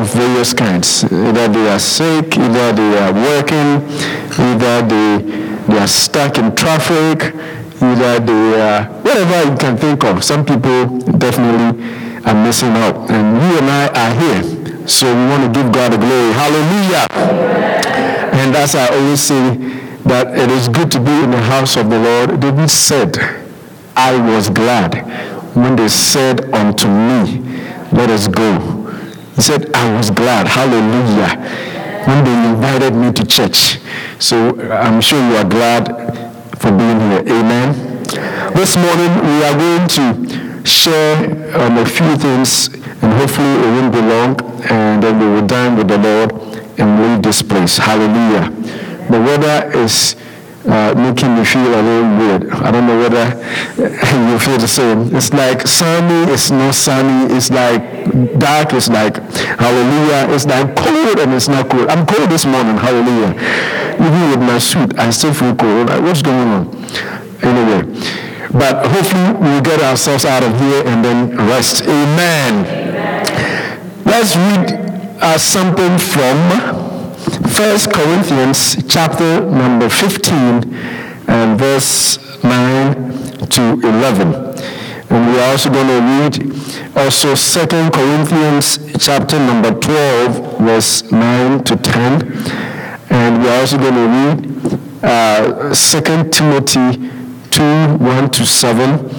of various kinds. Either they are sick, either they are working, either they, they are stuck in traffic, either they are, whatever you can think of. Some people definitely are missing out. And you and I are here. So we want to give God the glory. Hallelujah. And as I always say, that it is good to be in the house of the Lord. David said, I was glad when they said unto me, Let us go. He said, I was glad. Hallelujah. When they invited me to church. So I'm sure you are glad for being here. Amen. This morning we are going to share um, a few things and hopefully it won't be long and then we will dine with the Lord and leave this place. Hallelujah. The weather is uh, making me feel a little weird. I don't know whether you feel the same. It's like sunny, it's not sunny, it's like dark, it's like hallelujah, it's like cold and it's not cold. I'm cold this morning, hallelujah. Even with my suit, I still feel cold. Like, what's going on? Anyway, but hopefully we'll get ourselves out of here and then rest. Amen. Amen. Let's read uh, something from First Corinthians chapter number 15 and verse 9 to 11. And we're also going to read also Second Corinthians chapter number 12 verse 9 to 10. And we're also going to read uh, 2 Timothy 2 1 to 7.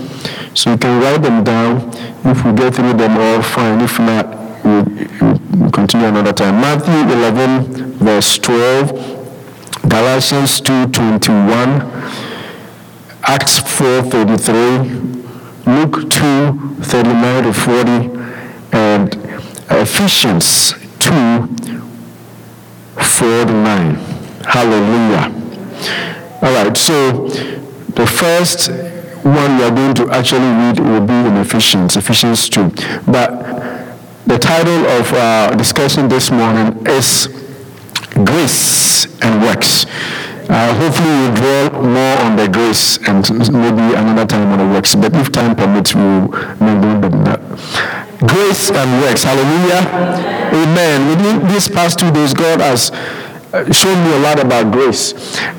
So you can write them down. If we get through them all, fine. If not, we'll, continue another time. Matthew 11 verse 12, Galatians 2, 21, Acts 4, 33, Luke 2:39 to 40, and Ephesians 2, 49. Hallelujah. All right, so the first one we are going to actually read will be in Ephesians, Ephesians 2. But the title of our discussion this morning is grace and works. Uh, hopefully we'll dwell more on the grace and maybe another time on the works. But if time permits, we'll move on that. Grace and works. Hallelujah. Amen. Within these past two days, God has uh, shown me a lot about grace.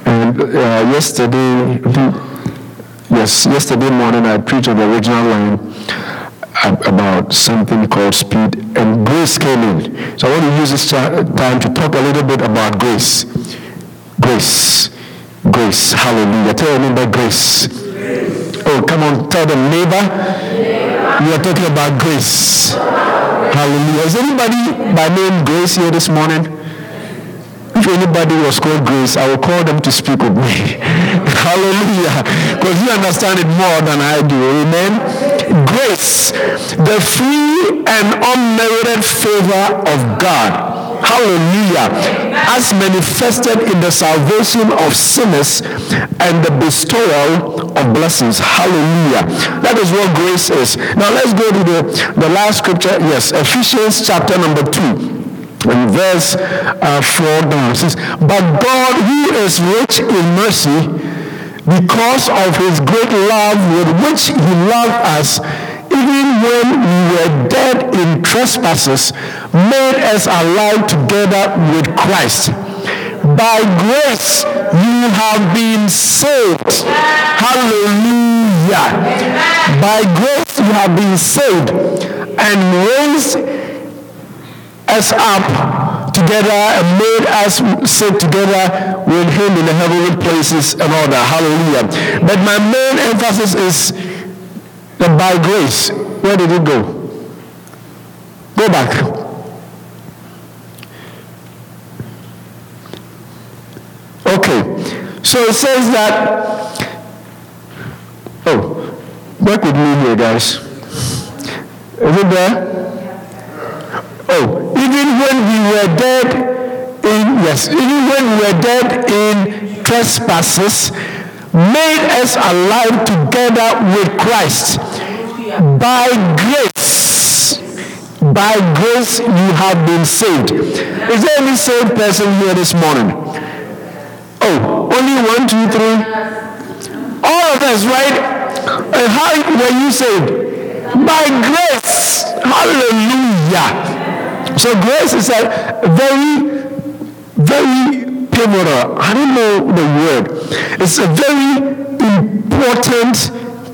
And uh, yesterday, yes, yesterday morning I preached on the original line about something called speed, and grace came in. So I want to use this time to talk a little bit about grace. Grace. Grace. Hallelujah. Tell your neighbor grace. grace. Oh, come on. Tell the neighbor. neighbor. We are talking about grace. Hallelujah. Is anybody by name Grace here this morning? If anybody was called Grace, I will call them to speak with me. Hallelujah. Because you understand it more than I do. Amen. Grace, the free and unmerited favor of God. Hallelujah. As manifested in the salvation of sinners and the bestowal of blessings. Hallelujah. That is what grace is. Now let's go to the, the last scripture. Yes, Ephesians chapter number 2 in verse uh, 4 down. Says, But God, who is rich in mercy, because of his great love with which he loved us, even when we were dead in trespasses, made us alive together with Christ. By grace you have been saved. Hallelujah. By grace you have been saved and raised us up together and made us sit together with him in the heavenly places and all that. Hallelujah. But my main emphasis is that by grace, where did it go? Go back. Okay. So it says that, oh, work with me here, guys. Is it there? We were dead in, yes, even when we were dead in trespasses, made us alive together with Christ. By grace, by grace you have been saved. Is there any saved person here this morning? Oh, only one, two, three. All of us, right? And how were you saved? By grace. Hallelujah. So grace is a very, very pivotal. I don't know the word. It's a very important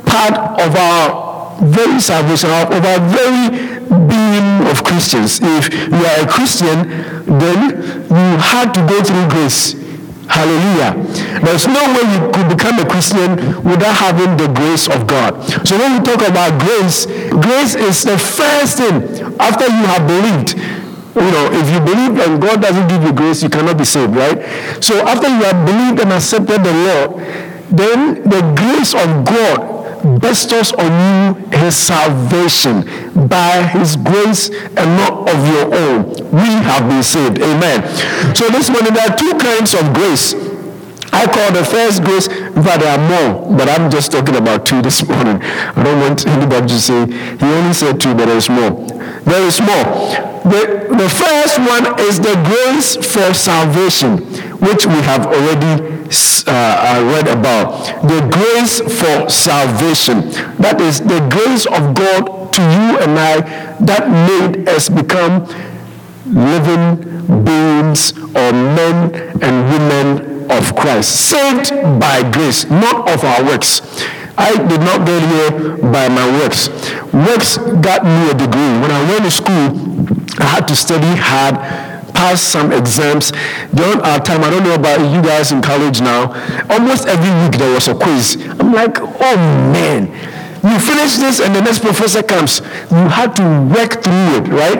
part of our very salvation, of our very being of Christians. If you are a Christian, then you had to go through grace. Hallelujah. There's no way you could become a Christian without having the grace of God. So when we talk about grace, grace is the first thing after you have believed. You know, if you believe and God doesn't give you grace, you cannot be saved, right? So after you have believed and accepted the Lord, then the grace of God bestows on you his salvation by his grace and not of your own. We have been saved. Amen. So this morning there are two kinds of grace. I call the first grace, but there are more, but I'm just talking about two this morning. I don't want anybody to say, he only said two, but there's more. There is more. The, the first one is the grace for salvation, which we have already uh, uh, read about. The grace for salvation. That is the grace of God to you and I that made us become living beings or men and women of Christ. Saved by grace, not of our works. I did not get here by my works. Works got me a degree. When I went to school, I had to study hard pass some exams. During our time, I don't know about you guys in college now, almost every week there was a quiz. I'm like, oh man, you finish this and the next professor comes. You had to work through it, right?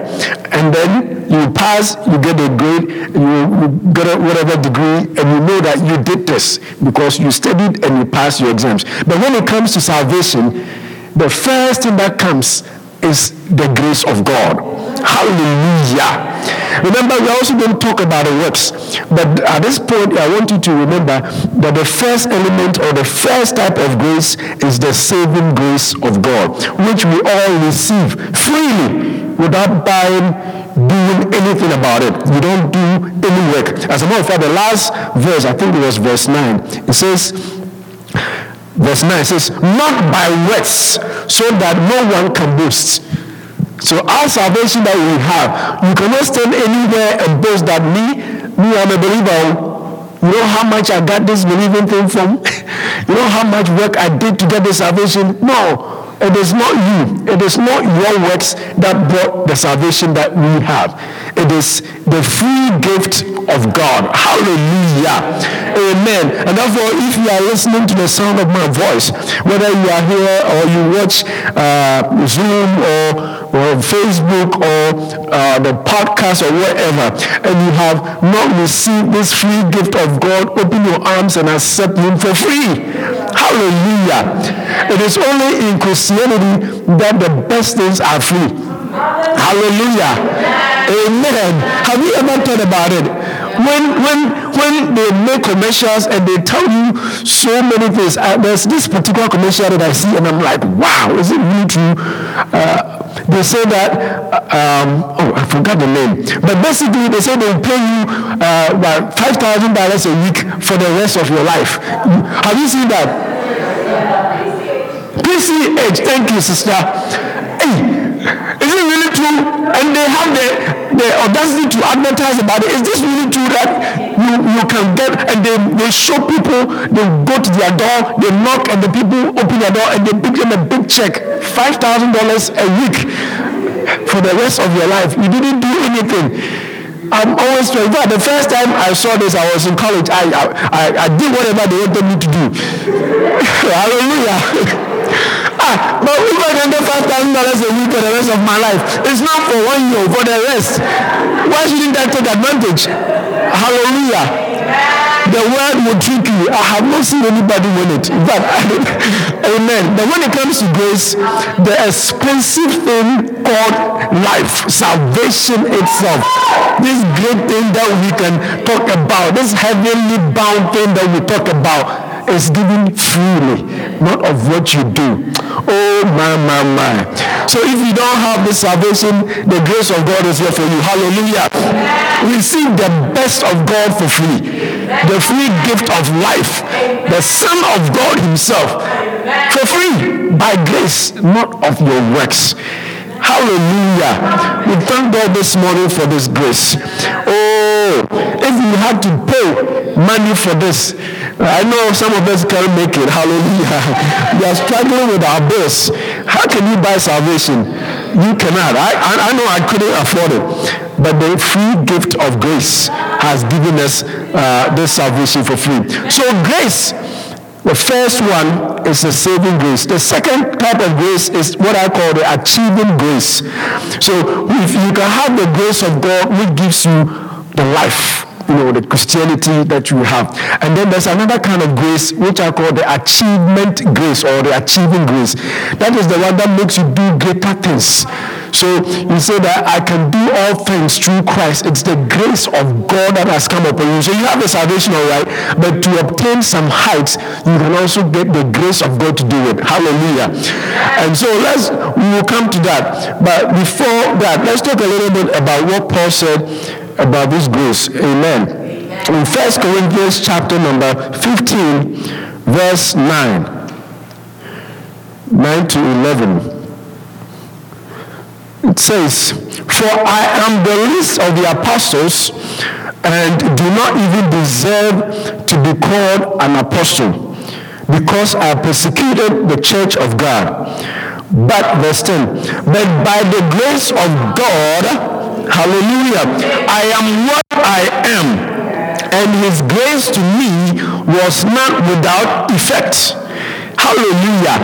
And then you pass, you get a grade, you, get a whatever degree, and you know that you did this because you studied and you passed your exams. But when it comes to salvation, the first thing that comes is the grace of God. Hallelujah. Remember, we also don't talk about the works. But at this point, I want you to remember that the first element or the first type of grace is the saving grace of God, which we all receive freely without buying, doing anything about it. You don't do any work. As a matter of fact, the last verse, I think it was verse 9, it says, verse 9 says, Not by works, so that no one can boast. So our salvation that we have, you cannot stand anywhere and boast that me, me, I'm a believer. You know how much I got this believing thing from? you know how much work I did to get the salvation? No. It is not you. It is not your works that brought the salvation that we have. It is the free gift of God. Hallelujah. Amen. And therefore, if you are listening to the sound of my voice, whether you are here or you watch uh, Zoom or, or Facebook or uh, the podcast or whatever, and you have not received this free gift of God, open your arms and accept Him for free. Hallelujah. It is only in Christianity that the best things are free. Hallelujah. Amen. Have you ever thought about it? When when when they make commercials and they tell you so many things, uh, there's this particular commercial that I see and I'm like, wow, is it really true? Uh, they say that, uh, um, oh, I forgot the name. But basically, they say they'll pay you uh, about $5,000 a week for the rest of your life. Have you seen that? PCH, thank you, sister. Hey, is it really true? And they have the, the audacity to advertise about it. Is this really true that you, you can get, and they, they show people, they go to their door, they knock, and the people open their door, and they give them a big check, $5,000 a week for the rest of your life. You didn't do anything. I'm always in fact, the first time I saw this, I was in college. I I, I did whatever they wanted me to do. Hallelujah. ah, but I can get five thousand dollars a week for the rest of my life, it's not for one year, for the rest. Why shouldn't I take advantage? Hallelujah. The world will trick you. I have not seen anybody win it. But amen. But when it comes to grace, the expensive thing called life, salvation itself, this great thing that we can talk about, this heavenly bound thing that we talk about, is given freely, not of what you do. Oh my, my, my. So if you don't have the salvation, the grace of God is here for you. Hallelujah. Receive the best of God for free. The free gift of life. The Son of God himself. For free. By grace, not of your works. Hallelujah. We thank God this morning for this grace. Oh, if you had to pay money for this, I know some of us can't make it. Hallelujah. we are struggling with our bills. How can you buy salvation? You cannot. I, I, I know I couldn't afford it. But the free gift of grace has given us uh, this salvation for free. So grace the first one is the saving grace. The second type of grace is what I call the achieving grace. So if you can have the grace of God which gives you the life, you know, the Christianity that you have. And then there's another kind of grace which I call the achievement grace or the achieving grace. That is the one that makes you do greater things. So you say that I can do all things through Christ. It's the grace of God that has come upon you. So you have the salvation, all right, but to obtain some heights, you can also get the grace of God to do it. Hallelujah. And so let's we will come to that. But before that, let's talk a little bit about what Paul said about this grace. Amen. In 1 Corinthians chapter number 15, verse 9. 9 to 11. It says, For I am the least of the apostles and do not even deserve to be called an apostle because I persecuted the church of God. But, verse 10, but by the grace of God, Hallelujah. I am what I am. And his grace to me was not without effect. Hallelujah.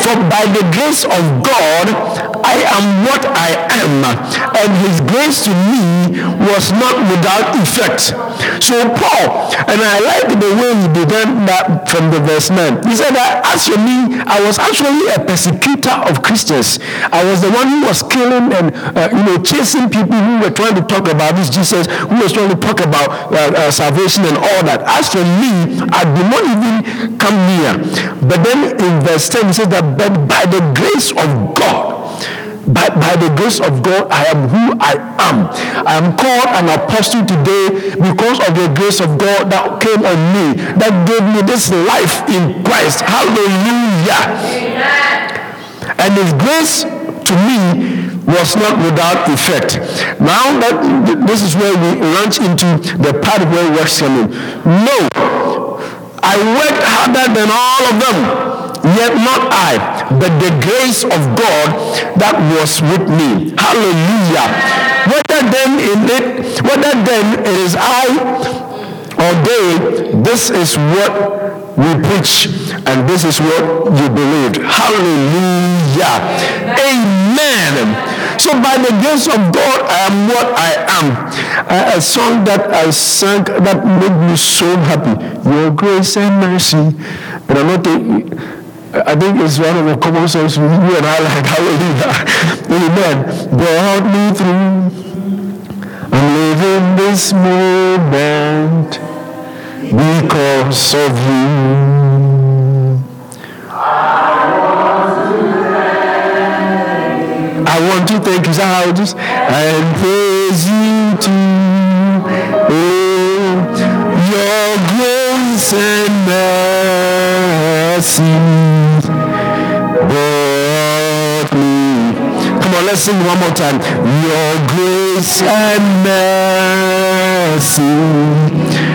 For by the grace of God, I am what I am. And his grace to me was not without effect. So Paul, and I like the way he began that from the verse 9. He said that as for me, I was actually a persecutor of Christians. I was the one who was killing and uh, you know chasing people who were trying to talk about this Jesus, who was trying to talk about uh, uh, salvation and all that. As for me, I did not even come near. But then in verse 10 he says that but by the grace of God by, by the grace of God, I am who I am. I am called an apostle today because of the grace of God that came on me, that gave me this life in Christ. Hallelujah. Amen. And His grace to me was not without effect. Now that this is where we launch into the part where we're coming. No, I worked harder than all of them Yet not I, but the grace of God that was with me. Hallelujah. Whether then in it, whether then it is I or they, this is what we preach and this is what you believed. Hallelujah. Amen. So by the grace of God, I am what I am. A song that I sang that made me so happy. Your grace and mercy. But I'm not I think it's one of the common songs you and I like. Hallelujah. Amen. Brought me through. I'm living this moment because of you. I want to thank you, out and praise you too. Oh, your grace and mercy. Let's sing one more time. Your grace and mercy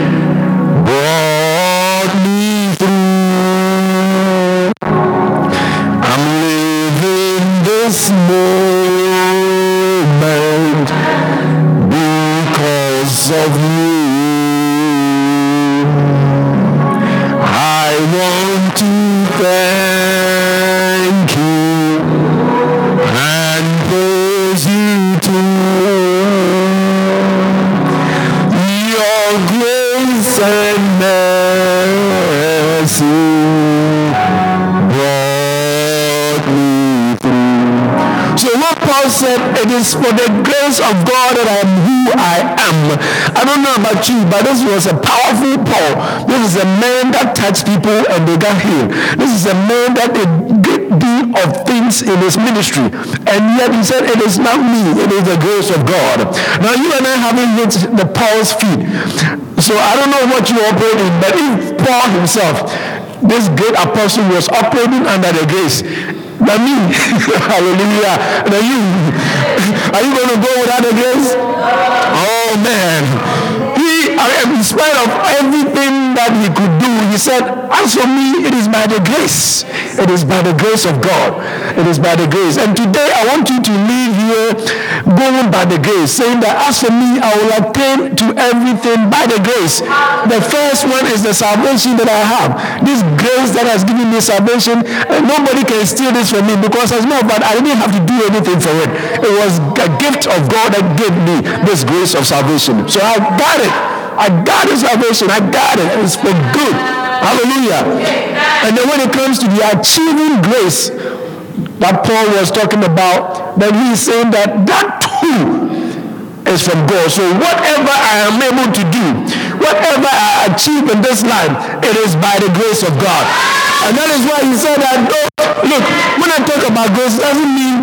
of God that I am who I am. I don't know about you, but this was a powerful Paul. This is a man that touched people and they got healed. This is a man that did deal of things in his ministry. And yet he said, It is not me, it is the grace of God. Now you and I haven't hit the Paul's feet. So I don't know what you operate in, but if Paul himself, this great apostle was operating under the grace, than me. Hallelujah. Than you. Are you going to go without the grace? Oh man. He, in spite of everything that he could he said, As for me, it is by the grace. It is by the grace of God. It is by the grace. And today I want you to leave here going by the grace, saying that as for me, I will attain to everything by the grace. The first one is the salvation that I have. This grace that has given me salvation, nobody can steal this from me because as a matter I didn't have to do anything for it. It was a gift of God that gave me this grace of salvation. So I got it. I got the salvation. I got it. It's for good. Hallelujah. And then when it comes to the achieving grace that Paul was talking about, then he's saying that that too is from God. So whatever I am able to do, whatever I achieve in this life, it is by the grace of God. And that is why he said that, look, when I talk about grace, it doesn't mean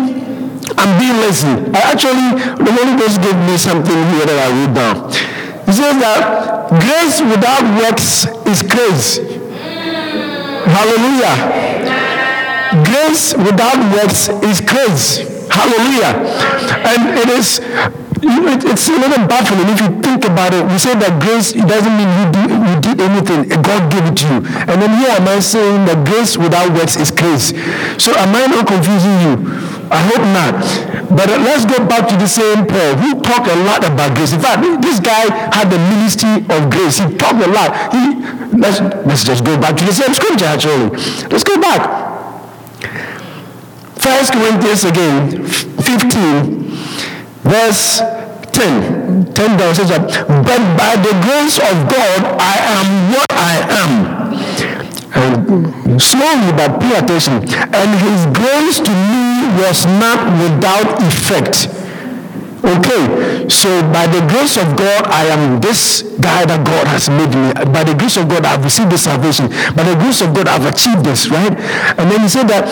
I'm being lazy. I actually, the Holy Ghost gave me something here that I wrote down. He says that grace without works is grace. Hallelujah. Grace without works is grace. Hallelujah. And it is it's a little baffling if you think about it. We say that grace it doesn't mean you, do, you did anything. God gave it to you. And then here am I saying that grace without works is grace. So am I not confusing you? I hope not. But let's go back to the same Paul who talked a lot about grace. In fact, this guy had the ministry of grace. He talked a lot. He, let's, let's just go back to the same scripture actually. Let's go back. First Corinthians again, 15, verse 10. 10 down says that, but by the grace of God I am what I am. And slowly, but pay attention. And his grace to me was not without effect. Okay, so by the grace of God, I am this guy that God has made me. By the grace of God, I've received this salvation. By the grace of God, I've achieved this, right? And then he said that,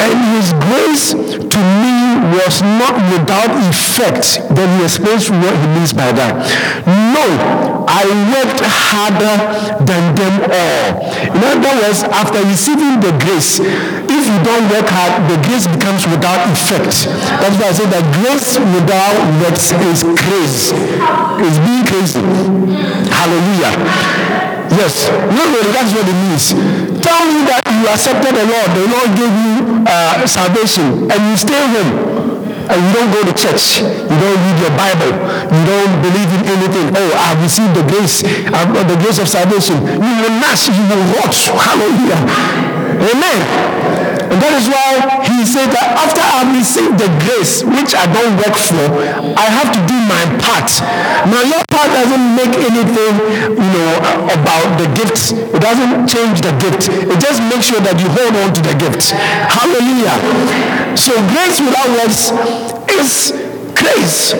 and his grace to me was not without effect. Then he explains what he means by that. No, I worked harder than them all. In other words, after receiving the grace, if you don't work hard, the grace becomes without effect. That's why I say that grace without works is crazy. It's being crazy. Hallelujah. Yes, really, that's what it means. Tell me that you accepted the Lord, the Lord gave you uh, salvation, and you stay home and you don't go to church, you don't read your Bible, you don't believe in anything. Oh, I've received the grace, I've got the grace of salvation. You will not, you will watch. Hallelujah. Amen. That is why he said that after I've received the grace, which I don't work for, I have to do my part. Now your part doesn't make anything, you know, about the gifts. It doesn't change the gift. It just makes sure that you hold on to the gift. Hallelujah. So grace without works is grace.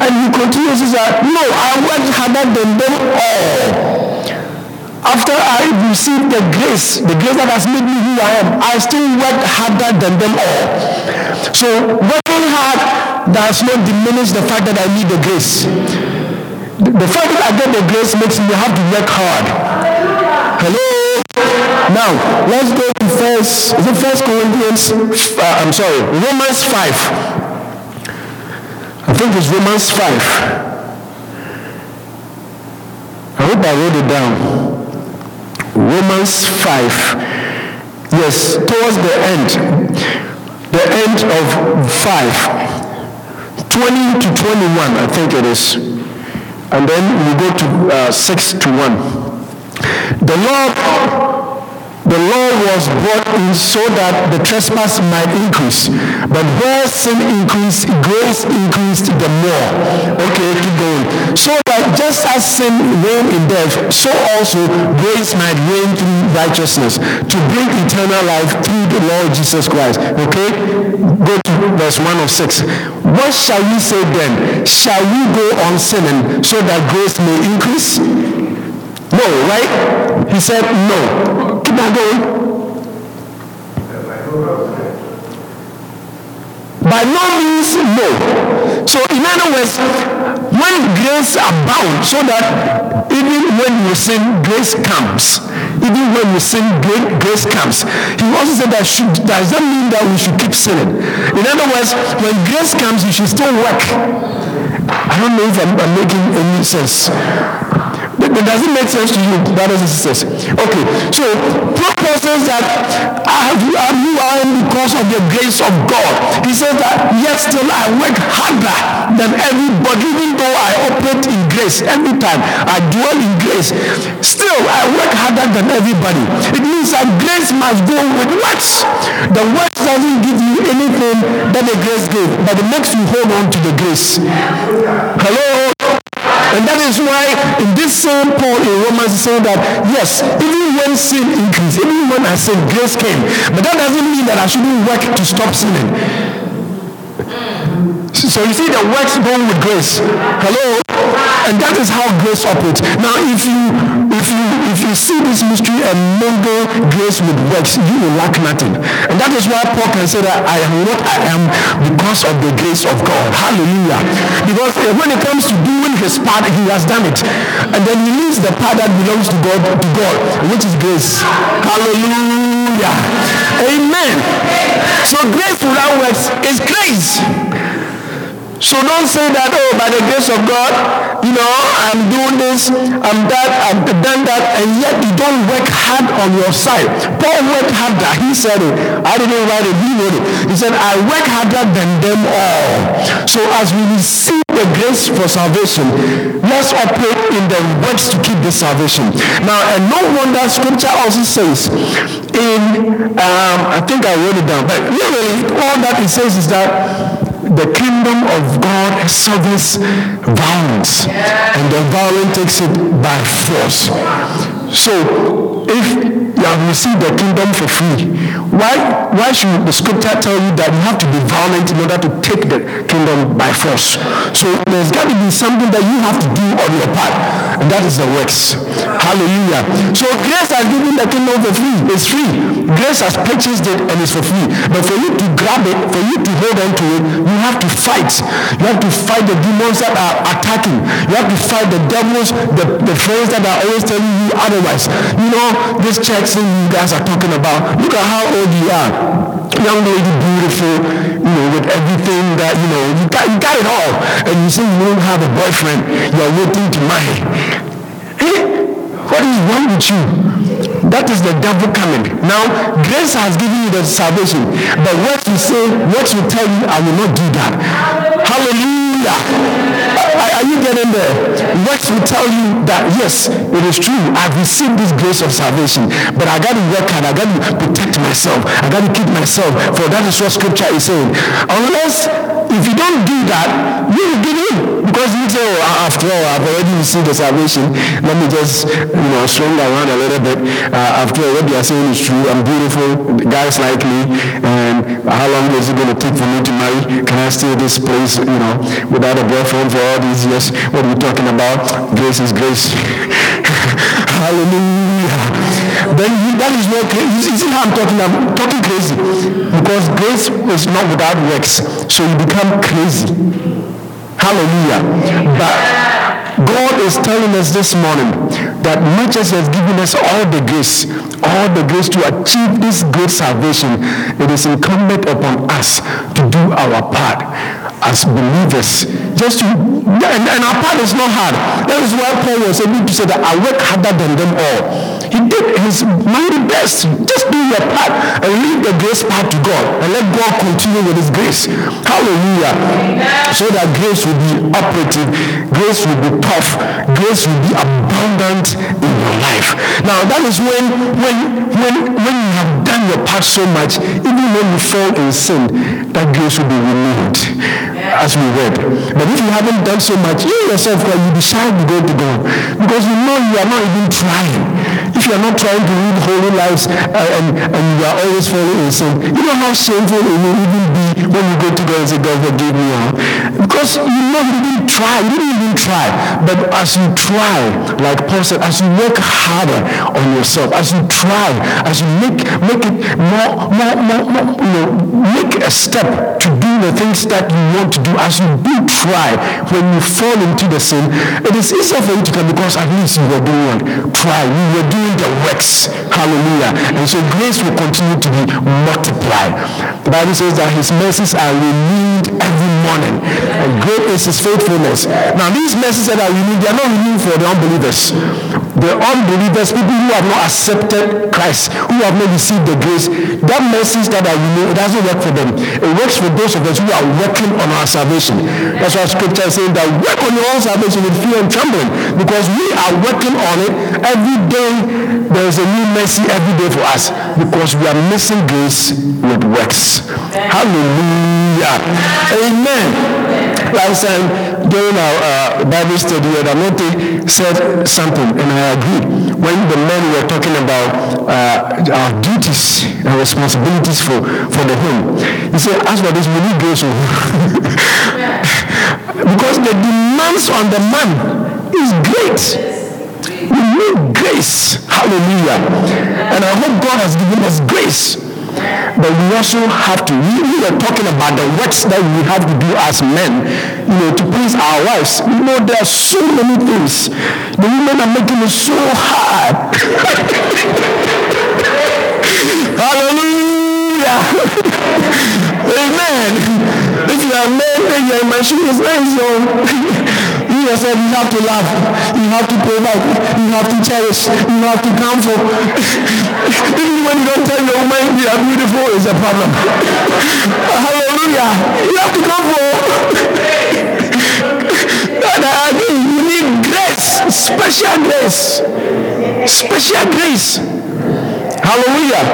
And he continues say, no, I worked harder than them all after I received the grace, the grace that has made me who I am, I still work harder than them all. So working hard does not diminish the fact that I need the grace. The fact that I get the grace makes me have to work hard. Hello? Now, let's go to first, is it first Corinthians, uh, I'm sorry, Romans 5. I think it's Romans 5. I hope I wrote it down. Romans 5. Yes, towards the end, the end of 5, 20 to 21, I think it is. And then we go to uh, 6 to 1. The Lord was brought in so that the trespass might increase. But where sin increased, grace increased the more. Okay, keep going. So that just as sin reigned in death, so also grace might reign through righteousness to bring eternal life through the Lord Jesus Christ. Okay? Go to verse 1 of 6. What shall we say then? Shall we go on sinning so that grace may increase? No, right? He said no. Keep on going. By no means no. So in other words, when grace abounds, so that even when you sin, grace comes. even when we sin, grace comes. He also said that should, does that mean that we should keep sinning? In other words, when grace comes, you should still work. I don't know if I'm, I'm making any sense. Does it make sense to you, brothers and sense. Okay, so says that I have, you are because of the grace of God. He says that yet still I work harder than everybody, even though I operate in grace every time I dwell in grace. Still, I work harder than everybody. It means that grace must go with works. The works doesn't give you anything that the grace gave, but it makes you hold on to the grace. Hello? And that is why in this same Paul in Romans is saying that yes, even when sin increased, even when I sin, grace came. But that doesn't mean that I shouldn't work to stop sinning. So you see the works going with grace. Hello? And that is how grace operates. Now if you if you if you see this mystery and mingle grace with works, you will lack nothing. And that is why Paul can say that I am what I am because of the grace of God. Hallelujah. Because eh, when it comes to doing his part, he has done it. And then he leaves the part that belongs to God to God, which is grace. Hallelujah. Amen. So grace without works is grace. So don't say that, oh, by the grace of God, you know, I'm doing this, I'm that, I've done that, and yet you don't work hard on your side. Paul worked harder. He said it. I didn't write it, he wrote it. He said, I work harder than them all. So as we receive the grace for salvation, let's operate in the works to keep the salvation. Now, and no wonder scripture also says in, um, I think I wrote it down, but really all that it says is that the kingdom of God suffers violence, and the violent takes it by force. So, if you have received the kingdom for free, why, why should the scripture tell you that you have to be violent in order to take the kingdom by force? So, there's got to be something that you have to do on your part, that is the works. Hallelujah. So, grace has given the kingdom for free. It's free. Grace has purchased it and it's for free. But for you to grab it, for you to hold on to it, you have to fight. You have to fight the demons that are attacking. You have to fight the devils, the, the friends that are always telling you otherwise. You know, this church thing you guys are talking about, look at how old you are. Young lady, beautiful, you know, with everything that, you know, you got, you got it all. And you say you don't have a boyfriend, you're waiting to marry. Hey, what is wrong with you? That is the devil coming. Now, grace has given you the salvation. But what you say, what you tell you, I will not do that. Hallelujah. Are, you getting there? Works will tell you that yes, it is true. I've received this grace of salvation, but I got to work hard. I got to protect myself. I got to keep myself. For that is what Scripture is saying. Unless if you don't do that, you will give in because you say, oh, after all, I've already received the salvation. Let me just you know swing around a little bit. Uh, after all, what they are saying is true. I'm beautiful. Guys like me, and how long is it going to take for me to marry? Can I stay this place, you know, without a boyfriend for all these years. What are we talking about? Grace is grace. Hallelujah. Then that is what you see how I'm talking. I'm talking crazy because grace is not without works, so you become crazy. Hallelujah. But God is telling us this morning that much as He has given us all the grace, all the grace to achieve this great salvation, it is incumbent upon us to do our part as believers. Just to, and, and our part is not hard. That is why Paul was able to say that I work harder than them all. He did his mighty best. Just do your part and leave the grace part to God and let God continue with his grace. Hallelujah. Amen. So that grace will be operative, grace will be tough, grace will be abundant in your life. Now that is when when when when you have done your part so much, even when you fall in sin, that grace will be renewed as we read. But if you haven't done so much, you yourself, you decide to go to God because you know you are not even trying. If you are not trying to live holy lives uh, and, and you are always falling in sin, you know how shameful it will even be when you go to God and say, God forgive me. Huh? Because you know you didn't try, you didn't even try. But as you try, like Paul said, as you work harder on yourself, as you try, as you make make it more, more, more, more you know, make a step to do the things that you want to do, as you do try, when you fall into the sin, it is easier for you to come because at least you were doing? Try. You were doing the works. Hallelujah. And so grace will continue to be multiplied. The Bible says that his mercies are renewed every morning. And great is his faithfulness. Now these mercies that are renewed, they are not renewed for the unbelievers. The unbelievers, people who have not accepted Christ, who have not received the grace, that mercies that are renewed, it doesn't work for them. It works for those of us who are working on our salvation. That's why scripture is saying that work on your own salvation with fear and trembling. Because we are working on it every day. There is a new mercy every day for us because we are missing grace with works. Hallelujah. Amen. Last time during our uh, Bible study, said something, and I agree. When the men were talking about uh, our duties and responsibilities for, for the home, he said, as for this, we need grace. because the demands on the man is great. We need grace. Hallelujah. And I hope God has given us grace. But we also have to, we, we are talking about the works that we have to do as men, you know, to please our wives. You know, there are so many things. The women are making it so hard. Hallelujah. Amen. If you are men, then your machine is nice. So you yourself, you have to laugh. You have to provide. You have to cherish. You have to comfort. Even when you don't tell your woman you are beautiful, is a problem. Hallelujah. You have to comfort. and I agree. You need grace. Special grace. Special grace. Hallelujah.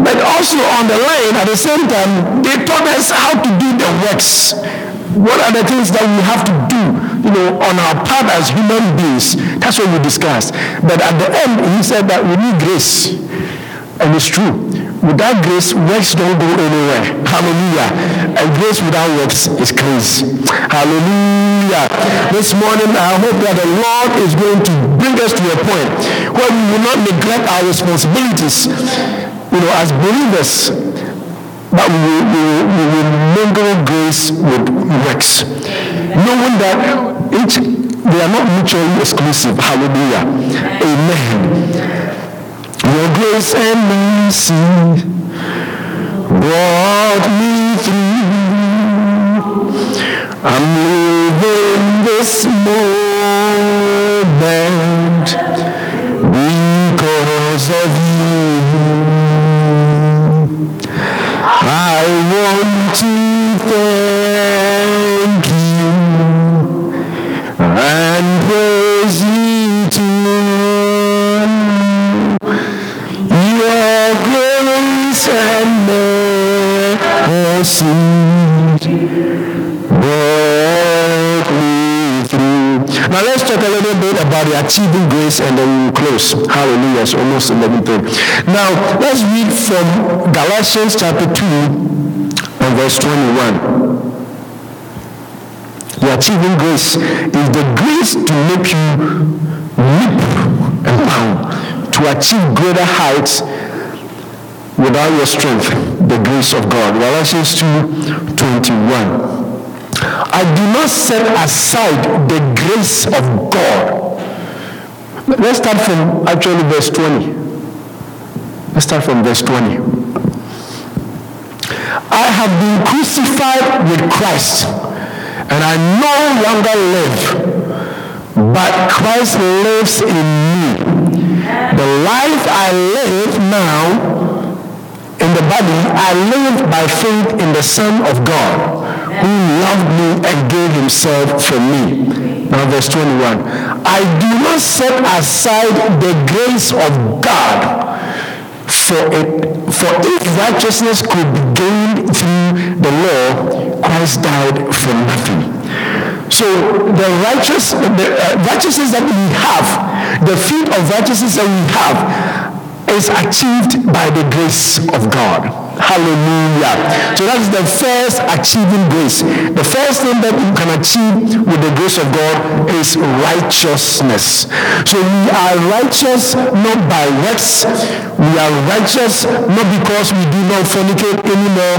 But also on the line, at the same time, they taught us how to do the works. What are the things that we have to you know, on our part as human beings? That's what we discussed. But at the end, he said that we need grace. And it's true. Without grace, works don't go anywhere. Hallelujah. And grace without works is crazy. Hallelujah. This morning, I hope that the Lord is going to bring us to a point where we will not neglect our responsibilities, you know, as believers, but we we we will mingle grace with works. Knowing that each, they are not mutually exclusive. Hallelujah. Amen. Your grace and mercy brought me through. I'm living this moment because of you. I want to through. Now let's talk a little bit about the achieving grace and then we'll close. Hallelujah. It's almost 11.30. Now let's read from Galatians chapter 2 and verse 21. The achieving grace is the grace to make you leap and bound to achieve greater heights without your strength, the grace of God. Galatians 2 21. I do not set aside the grace of God. Let's start from actually verse 20. Let's start from verse 20. I have been crucified with Christ, and I no longer live, but Christ lives in me. The life I live now in the body, I live by faith in the Son of God who loved me and gave himself for me. Now, verse 21. I do not set aside the grace of God. For, it, for if righteousness could be gained through the law, Christ died for nothing. So the righteous, the uh, righteousness that we have, the fruit of righteousness that we have, is achieved by the grace of God. Hallelujah. So that's the first achieving grace. The first thing that you can achieve with the grace of God is righteousness. So we are righteous not by works. We are righteous not because we do not fornicate anymore.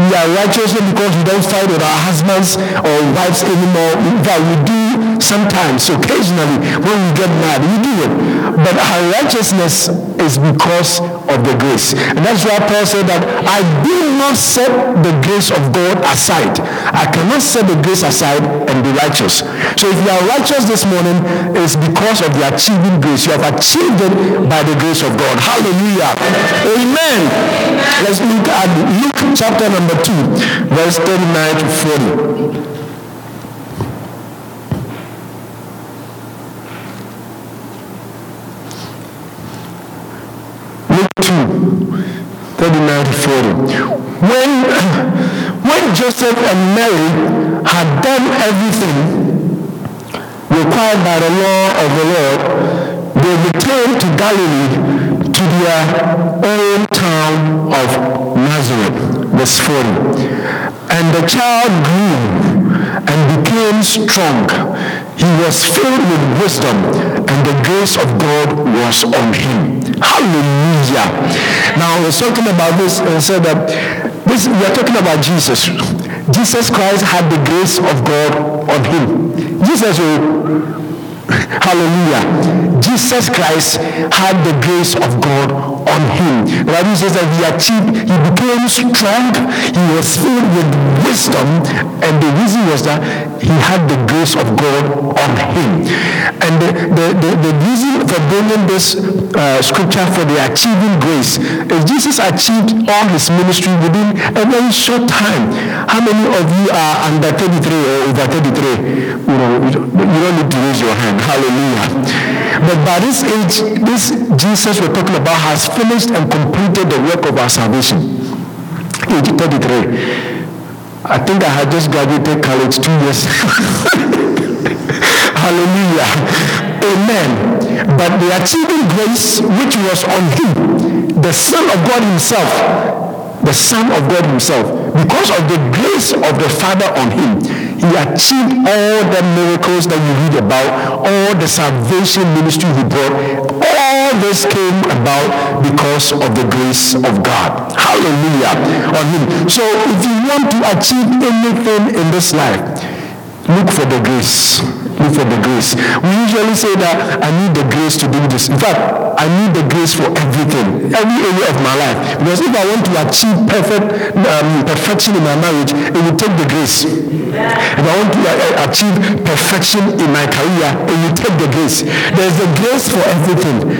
We are righteous not because we don't fight with our husbands or wives anymore. In fact, we do sometimes, occasionally, when we get mad, we do it. But our righteousness is because of the grace. And that's why Paul said that I do not set the grace of God aside. I cannot set the grace aside and be righteous. So if you are righteous this morning, it's because of the achieving grace. You have achieved it by the grace of God. Hallelujah. Amen. Let's look at Luke chapter number 2, verse 39 to 40. 2, 39 to 40. When, when Joseph and Mary had done everything required by the law of the Lord, they returned to Galilee to their own town of Nazareth. Verse 40. And the child grew and became strong. He was filled with wisdom, and the grace of God was on him. Hallelujah. Now, I was talking about this and said that this we are talking about Jesus. Jesus Christ had the grace of God on him. Jesus will oh, Hallelujah. Jesus Christ had the grace of God on him. The Bible says that he achieved, he became strong, he was filled with wisdom, and the reason was that he had the grace of God on him. And the, the, the, the reason for bringing this uh, scripture for the achieving grace is Jesus achieved all his ministry within a very short time. How many of you are under 33 or over 33? You know, you don't need to raise your hand. Hallelujah. But by this age, this Jesus we're talking about has finished and completed the work of our salvation. Age 33. I think I had just graduated college two years. Hallelujah. Amen. But the achieving grace which was on him, the Son of God himself, the Son of God himself, because of the grace of the Father on him, he achieved all the miracles that you read about, all the salvation ministry he brought. All this came about because of the grace of God. Hallelujah. On him. So if you want to achieve anything in this life, look for the grace for the grace. We usually say that I need the grace to do this. In fact, I need the grace for everything, every area of my life. Because if I want to achieve perfect um, perfection in my marriage, it will take the grace. If I want to uh, achieve perfection in my career, it will take the grace. There's a grace for everything.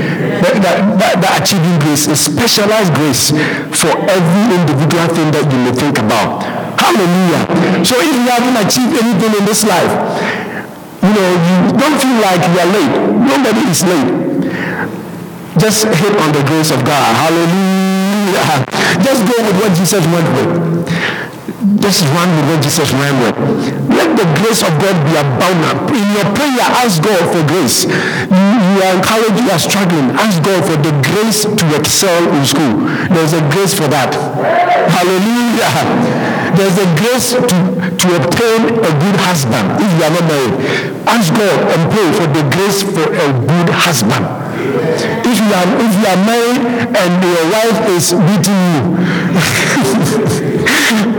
That, that, that, that achieving grace is specialized grace for every individual thing that you may think about. Hallelujah. So if you haven't achieved anything in this life, you know, you don't feel like you are late. Nobody is late. Just hit on the grace of God. Hallelujah. Just go with what Jesus went with. Just run with what Jesus with. Let the grace of God be abundant. In your prayer, ask God for grace. You, you are encouraged, you are struggling. Ask God for the grace to excel in school. There's a grace for that. Hallelujah. There's a grace to, to obtain a good husband if you are not married. Ask God and pray for the grace for a good husband. If you are if you are married and your wife is beating you,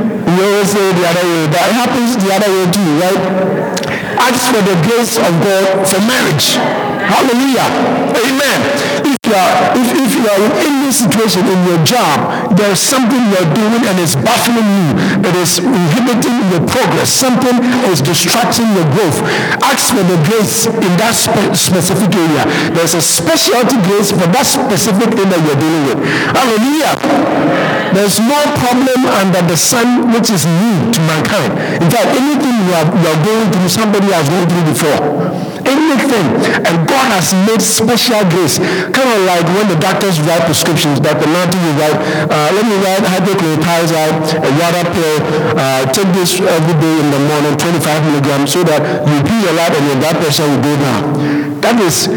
you always say the other way. That happens the other way too, right? Ask for the grace of God for marriage. Hallelujah. Amen are, if, if you are in any situation in your job, there's something you're doing and it's baffling you, it is inhibiting your progress, something is distracting your growth. Ask for the grace in that spe- specific area. There's a specialty grace for that specific thing that you're dealing with. Hallelujah. There's no problem under the sun which is new to mankind. In fact, anything you are, you are going through, somebody has gone through before anything. And God has made special grace. Kind of like when the doctors write prescriptions, Dr. Martin will write, uh, let me write hydrochlorothiazide, a water pill, uh, take this every day in the morning, 25 milligrams, so that you pee a lot and your blood pressure will go down. That is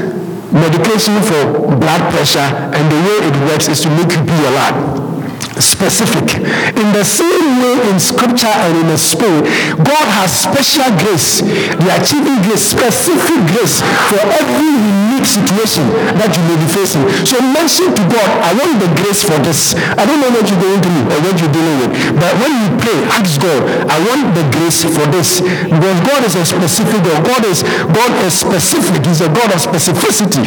medication for blood pressure, and the way it works is to make you pee a lot. Specific. In the same way in scripture and in the spirit, God has special grace, the achieving grace, specific grace for every unique situation that you may be facing. So mention to God, I want the grace for this. I don't know what you're going through or what you're dealing with. But when you pray, ask God, I want the grace for this. Because God is a specific God. God is God is specific. He's a God of specificity.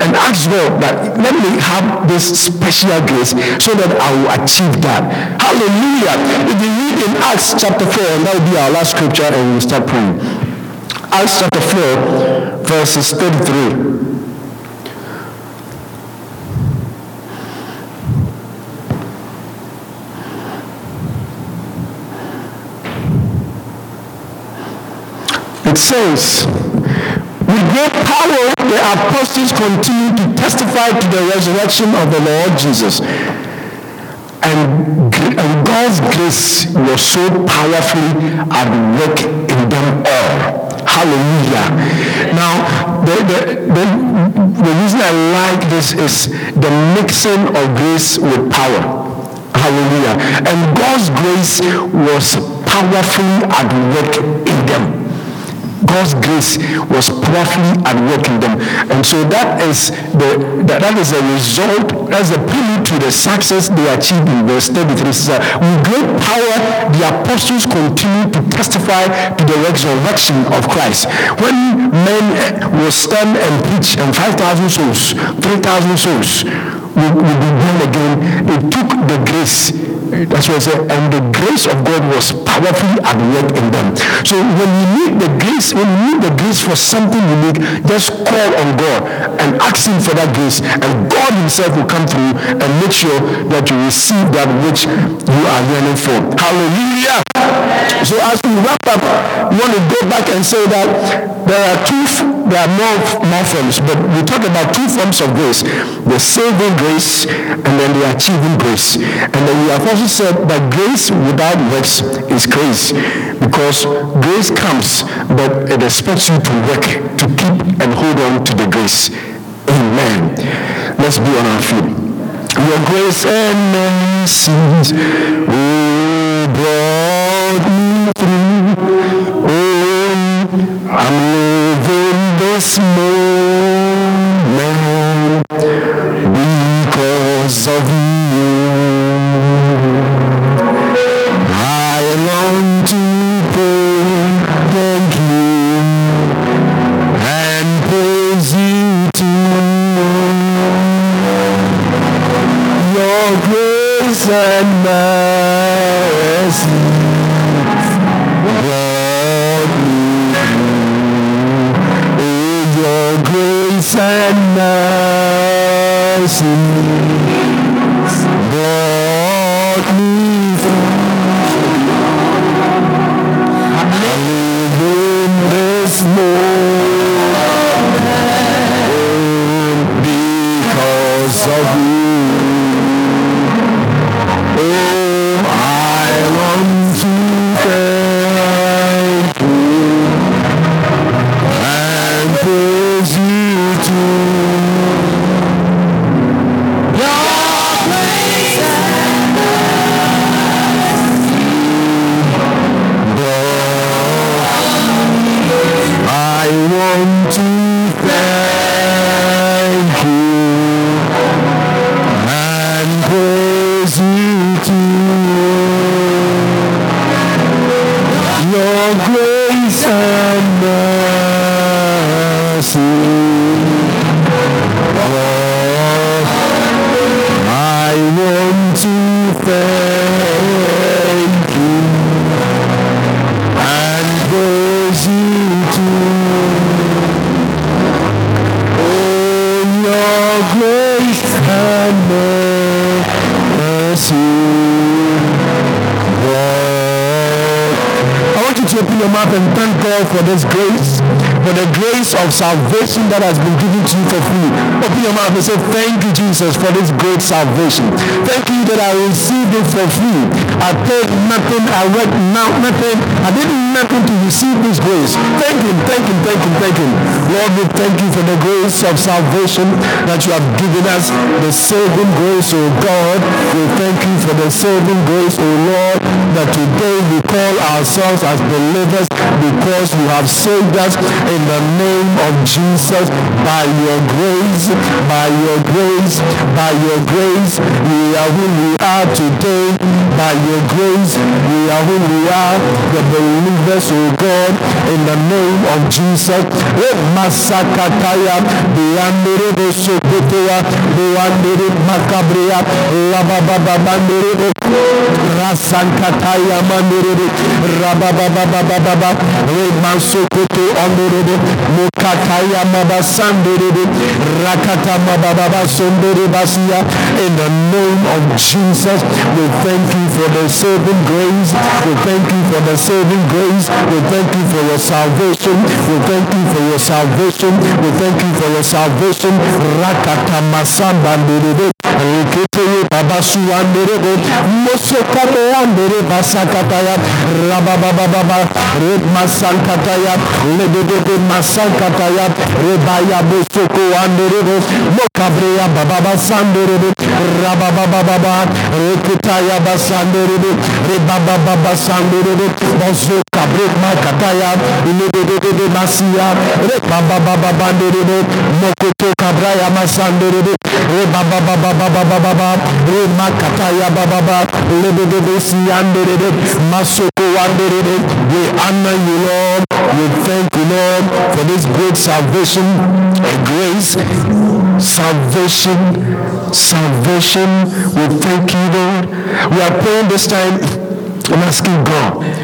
And ask God that let me have this special grace so that I will achieve that. Hallelujah. If you read in Acts chapter 4, and that will be our last scripture, and we'll start praying. Acts chapter 4, verses 33. It says, with great power the apostles continued to testify to the resurrection of the Lord Jesus. And, and God's grace was so powerfully at work in them all. Hallelujah. Now, the, the, the, the reason I like this is the mixing of grace with power. Hallelujah. And God's grace was powerfully at work in them. God's grace was powerfully at work in them. And so that is the that, that is a result, that's the to the success they achieved in verse 33. With great power, the apostles continued to testify to the resurrection of Christ. When men will stand and preach and 5,000 souls, 3,000 souls will, will be born again, it took the grace that's what I said. And the grace of God was powerfully at work in them. So when you need the grace, when you need the grace for something unique, just call on God and ask Him for that grace. And God Himself will come through and make sure that you receive that which you are yearning for. Hallelujah. So as we wrap up, we want to go back and say that there are two, there are more, more forms, but we talk about two forms of grace. The saving grace and then the achieving grace. And then we have also said that grace without works is grace because grace comes, but it expects you to work, to keep and hold on to the grace. Amen. Let's be on our feet. Your grace and mercies, oh, brought me through. Oh, I'm living this moment for this grace. for the grace of salvation that has been given to you for free. Mouth and say, Thank you, Jesus, for this great salvation. Thank you that I received it for free. I paid nothing, I worked nothing, I didn't nothing to receive this grace. Thank Him, thank Him, thank Him, thank Him. Lord, we thank you for the grace of salvation that you have given us, the saving grace, oh God. We thank you for the saving grace, oh Lord, that today we call ourselves as believers because you have saved us in the name of Jesus by your grace, by your grace, by your grace. We are who we are today. By your grace, we are who we are, the believers, oh God, in the name of Jesus. Masakataya, Biandere Sokotoa, Biandere Makabria, Labababandere, Rasankataya Mandere, Rabababababa, Remasokoto Andere, Mukataya Mabasandere, Rakata Mababa Sondere Basia, in the name of Jesus, we thank you for the saving grace. We thank you for the saving grace. We thank you for your salvation. We thank you for your salvation. We thank you for your salvation. Rakata Masamba Rikete Babasu Andere, Mosokate Andere Basakataya, Rabababa, Red Masankataya, Lebede Masankataya, Rebaya Bosoko Andere, Mokabrea Baba Sandere, Rabababa, Rekitaya Basandere, Rebababa Sandere, Bozoka Rebababa Bandere, Mokoto Kabraya Siandere, Masoko we honor you, Lord. We thank you, Lord, for this great salvation and grace. Salvation, salvation. We thank you, Lord. We are praying this time and asking God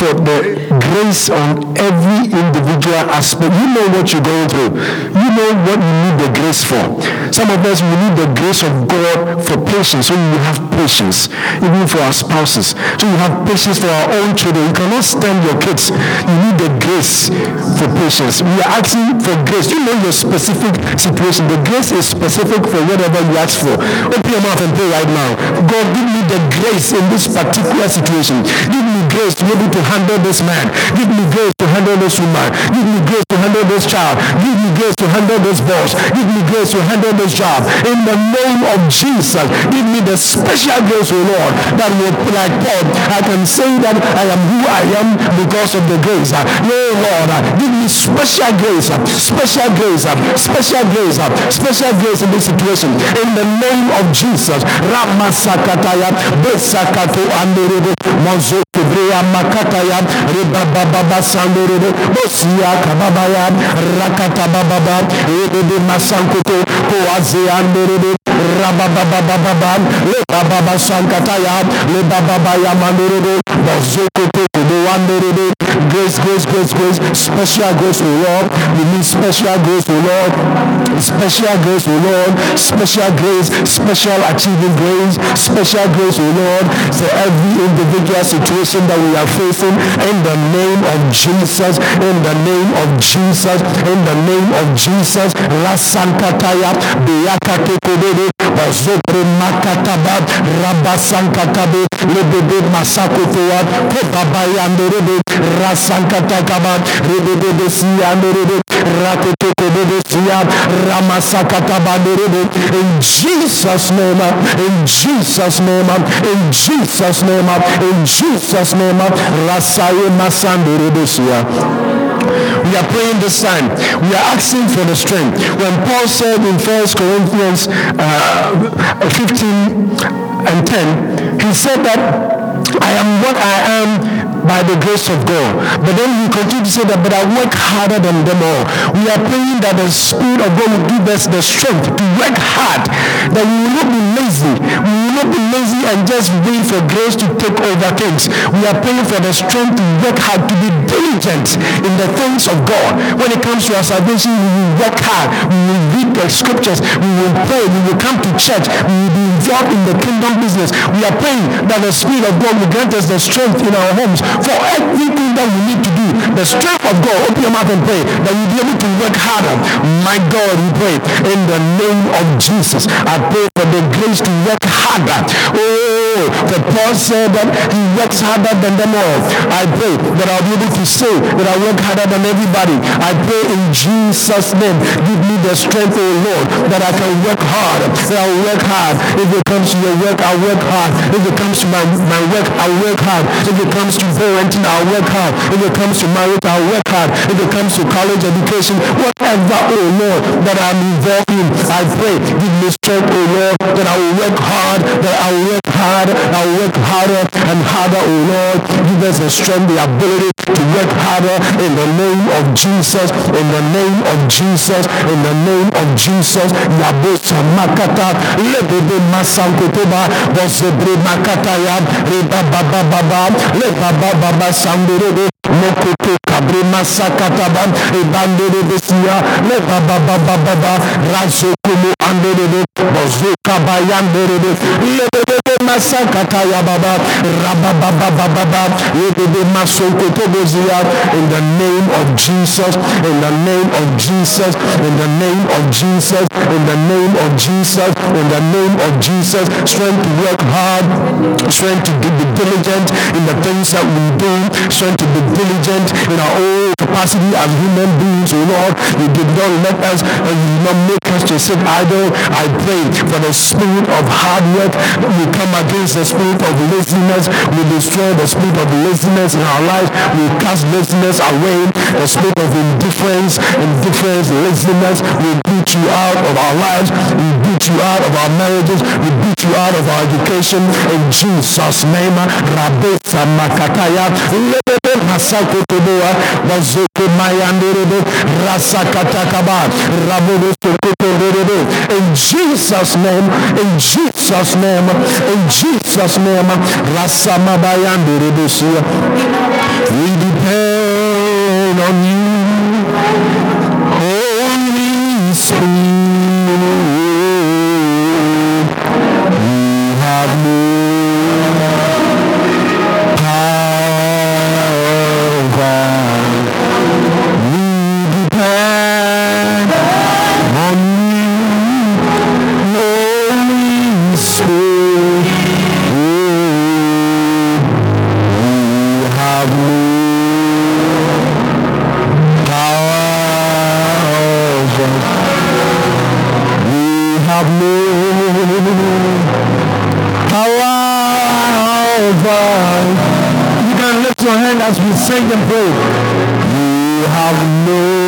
for the grace on every individual aspect. You know what you're going through. You know what you need the grace for. Some of us, we need the grace of God for patience. So you have patience, even for our spouses. So you have patience for our own children. You cannot stand your kids. You need the grace for patience. We are asking for grace. You know your specific situation. The grace is specific for whatever you ask for. Open your mouth and pray right now. God, give me the grace in this particular situation. Give me grace to be able to handle this man. Give me grace to handle this woman. Give me grace to handle this child. Give me grace to handle this boss. Give me grace to handle this job. In the name of Jesus, give me the special grace, oh Lord, that will, like Paul, I can say that I am who I am because of the grace. Oh Lord, give me special grace, special grace, special grace, special grace in this situation. In the name of Jesus, Ramasakataya, Besakato Anderebe, Monzo Kibrea Makataya, Rebababa Sandorebe, Bosia Kababaya, Rakata Bababa, Rebebe Masankoto, Koaze Anderebe, Rabababababa, Lebababa Sankataya, Lebababa Yamanderebe, Bozokoto Kubo Grace, grace, grace, grace, special grace, O Lord. We need special grace, O Lord. Special grace, O Lord. Special grace, special achieving grace, special grace, O Lord, for every individual situation that we are facing in the name of Jesus, in the name of Jesus, in the name of Jesus. Beakate Kodede, Bazopre Makataba, Lebebe In Jesus' name, in Jesus' name, in Jesus' name, in Jesus' name, Rasaye Masandorebe Sia. We are praying this time. We are asking for the strength. When Paul said in 1 Corinthians uh, 15 and 10, he said that I am what I am by the grace of God. But then he continued to say that, but I work harder than them all. We are praying that the Spirit of God will give us the strength to work hard, that we will not be lazy. We will not be lazy and just wait for grace to take over things. We are praying for the strength to work hard, to be diligent in the things of God. When it comes to our salvation, we will work hard. We will read the scriptures. We will pray. We will come to church. We will be involved in the kingdom business. We are praying that the Spirit of God will grant us the strength in our homes for everything that we need to do. The strength of God, open your mouth and pray that you'll be able to work harder. My God, we pray in the name of Jesus. I pray for the grace to work harder. Oh, the Paul said that he works harder than them all. I pray that I'll be able to say that I work harder than everybody. I pray in Jesus' name, give me the strength, oh Lord, that I can work hard. That I will work hard. If it comes to your work, I work hard. If it comes to my, my work, I work hard. If it comes to parenting, I work hard. If it comes to marriage, I work hard. If it comes to college education, whatever, oh Lord, that I'm involved in, I pray, give me strength, oh Lord, that I will work hard, that I will work hard, Will work harder and harder, oh Lord. Give us the strength, the ability to work harder in the name of Jesus, in the name of Jesus, in the name of Jesus. Yabosa makata, lebebe masankotoba, bosebre makata yab, reba baba baba, le baba baba mokoto kabre masakataba, ebandere besia, le baba baba baba, razo kumu anderebe, bozuka bayanderebe, lebebe masakata yababa, rababa baba baba, lebebe masokoto bezia, in the name of Jesus, in the name of Jesus, in the name of Jesus, in the name of Jesus, in the name of Jesus, strength to work hard, strength to be diligent in the things that we do, strength to be diligent in our own capacity as human beings, oh Lord. You did not let us, and you did not make us to sit idle. I pray for the spirit of hard work. We come against the spirit of laziness. We destroy the spirit of laziness in our lives. We cast laziness away. The spirit of indifference, indifference, laziness. We beat you out of our lives. We beat you out of our marriages. We beat you out of our education. In Jesus' name, Rabesa Makataya, Lebebe Masakotoboa, Bazoko Mayanderebe, Rasakatakaba, In Jesus' name, in Jesus' name, in Jesus' name. We depend on you,